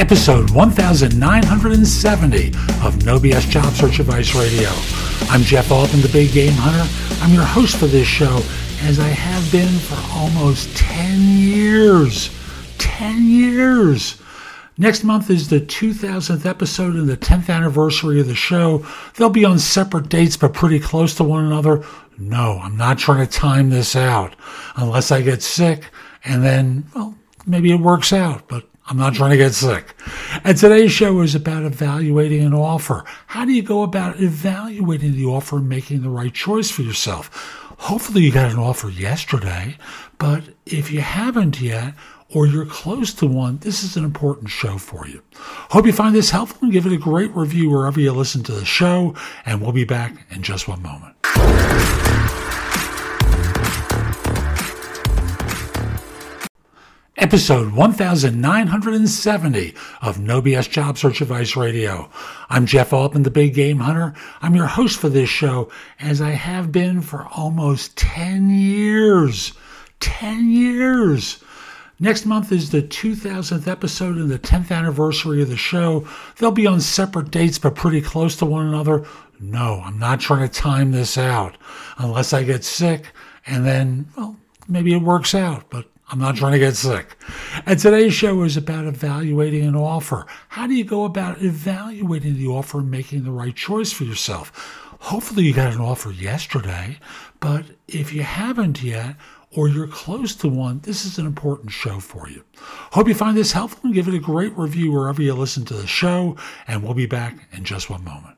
episode 1970 of No BS Job Search Advice Radio. I'm Jeff Altman, the Big Game Hunter. I'm your host for this show, as I have been for almost 10 years. 10 years. Next month is the 2000th episode and the 10th anniversary of the show. They'll be on separate dates, but pretty close to one another. No, I'm not trying to time this out unless I get sick and then, well, maybe it works out, but I'm not trying to get sick. And today's show is about evaluating an offer. How do you go about evaluating the offer and making the right choice for yourself? Hopefully you got an offer yesterday, but if you haven't yet, or you're close to one, this is an important show for you. Hope you find this helpful and give it a great review wherever you listen to the show, and we'll be back in just one moment. Episode 1970 of No BS Job Search Advice Radio. I'm Jeff Altman, the Big Game Hunter. I'm your host for this show, as I have been for almost 10 years. 10 years. Next month is the 2000th episode and the 10th anniversary of the show. They'll be on separate dates, but pretty close to one another. No, I'm not trying to time this out unless I get sick and then, well, maybe it works out, but I'm not trying to get sick. And today's show is about evaluating an offer. How do you go about evaluating the offer and making the right choice for yourself? Hopefully, you got an offer yesterday, but if you haven't yet, or you're close to one, this is an important show for you. Hope you find this helpful and give it a great review wherever you listen to the show, and we'll be back in just one moment.